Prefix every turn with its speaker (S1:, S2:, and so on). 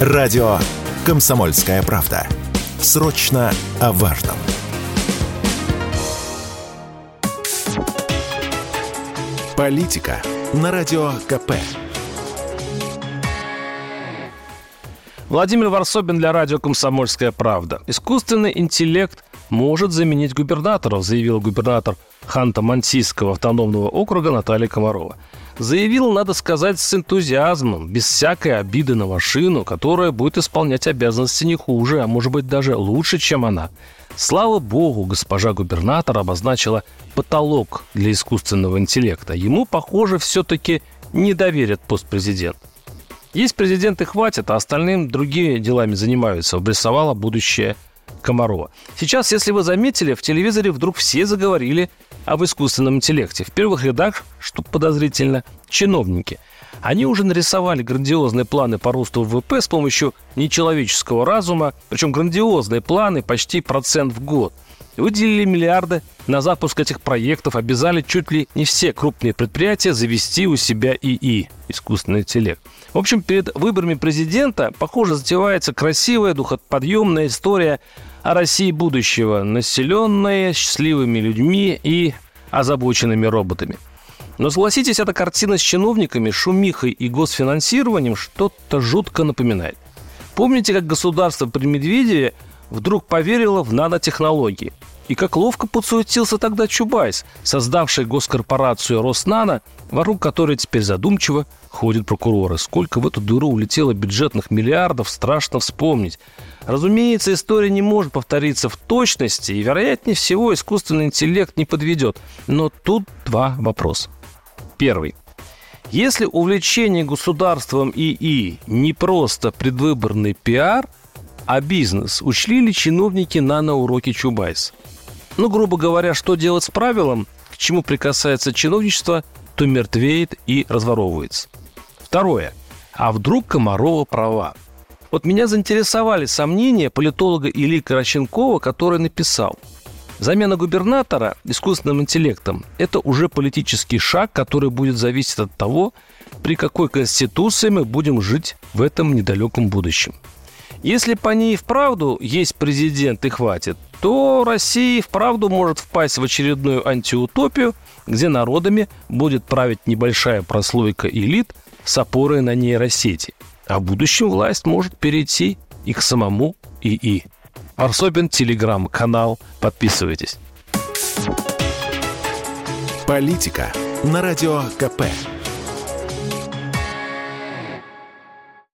S1: Радио «Комсомольская правда». Срочно о важном. Политика на Радио КП.
S2: Владимир Варсобин для радио «Комсомольская правда». Искусственный интеллект может заменить губернаторов, заявил губернатор Ханта-Мансийского автономного округа Наталья Комарова. Заявил, надо сказать, с энтузиазмом, без всякой обиды на машину, которая будет исполнять обязанности не хуже, а может быть даже лучше, чем она. Слава богу, госпожа губернатор обозначила потолок для искусственного интеллекта. Ему, похоже, все-таки не доверят пост президента. Есть президент и хватит, а остальным другими делами занимаются, обрисовала будущее Комарова. Сейчас, если вы заметили, в телевизоре вдруг все заговорили об искусственном интеллекте. В первых рядах, что подозрительно, чиновники. Они уже нарисовали грандиозные планы по росту ВВП с помощью нечеловеческого разума, причем грандиозные планы почти процент в год. Выделили миллиарды на запуск этих проектов, обязали чуть ли не все крупные предприятия завести у себя ИИ, искусственный интеллект. В общем, перед выборами президента, похоже, затевается красивая, духоподъемная история о России будущего, населенная счастливыми людьми и озабоченными роботами. Но согласитесь, эта картина с чиновниками, шумихой и госфинансированием что-то жутко напоминает. Помните, как государство при Медведеве вдруг поверило в нанотехнологии? И как ловко подсуетился тогда Чубайс, создавший госкорпорацию Роснано, вокруг которой теперь задумчиво ходят прокуроры. Сколько в эту дыру улетело бюджетных миллиардов, страшно вспомнить. Разумеется, история не может повториться в точности, и, вероятнее всего, искусственный интеллект не подведет. Но тут два вопроса. Первый. Если увлечение государством ИИ не просто предвыборный пиар, а бизнес, учли ли чиновники наноуроки Чубайса? Ну, грубо говоря, что делать с правилом, к чему прикасается чиновничество, то мертвеет и разворовывается. Второе. А вдруг Комарова права? Вот меня заинтересовали сомнения политолога Ильи Караченкова, который написал Замена губернатора искусственным интеллектом – это уже политический шаг, который будет зависеть от того, при какой конституции мы будем жить в этом недалеком будущем. Если по ней вправду есть президент и хватит, то Россия вправду может впасть в очередную антиутопию, где народами будет править небольшая прослойка элит с опорой на нейросети. А в будущем власть может перейти и к самому ИИ. Арсобин, телеграм-канал. Подписывайтесь.
S1: Политика на радио КП.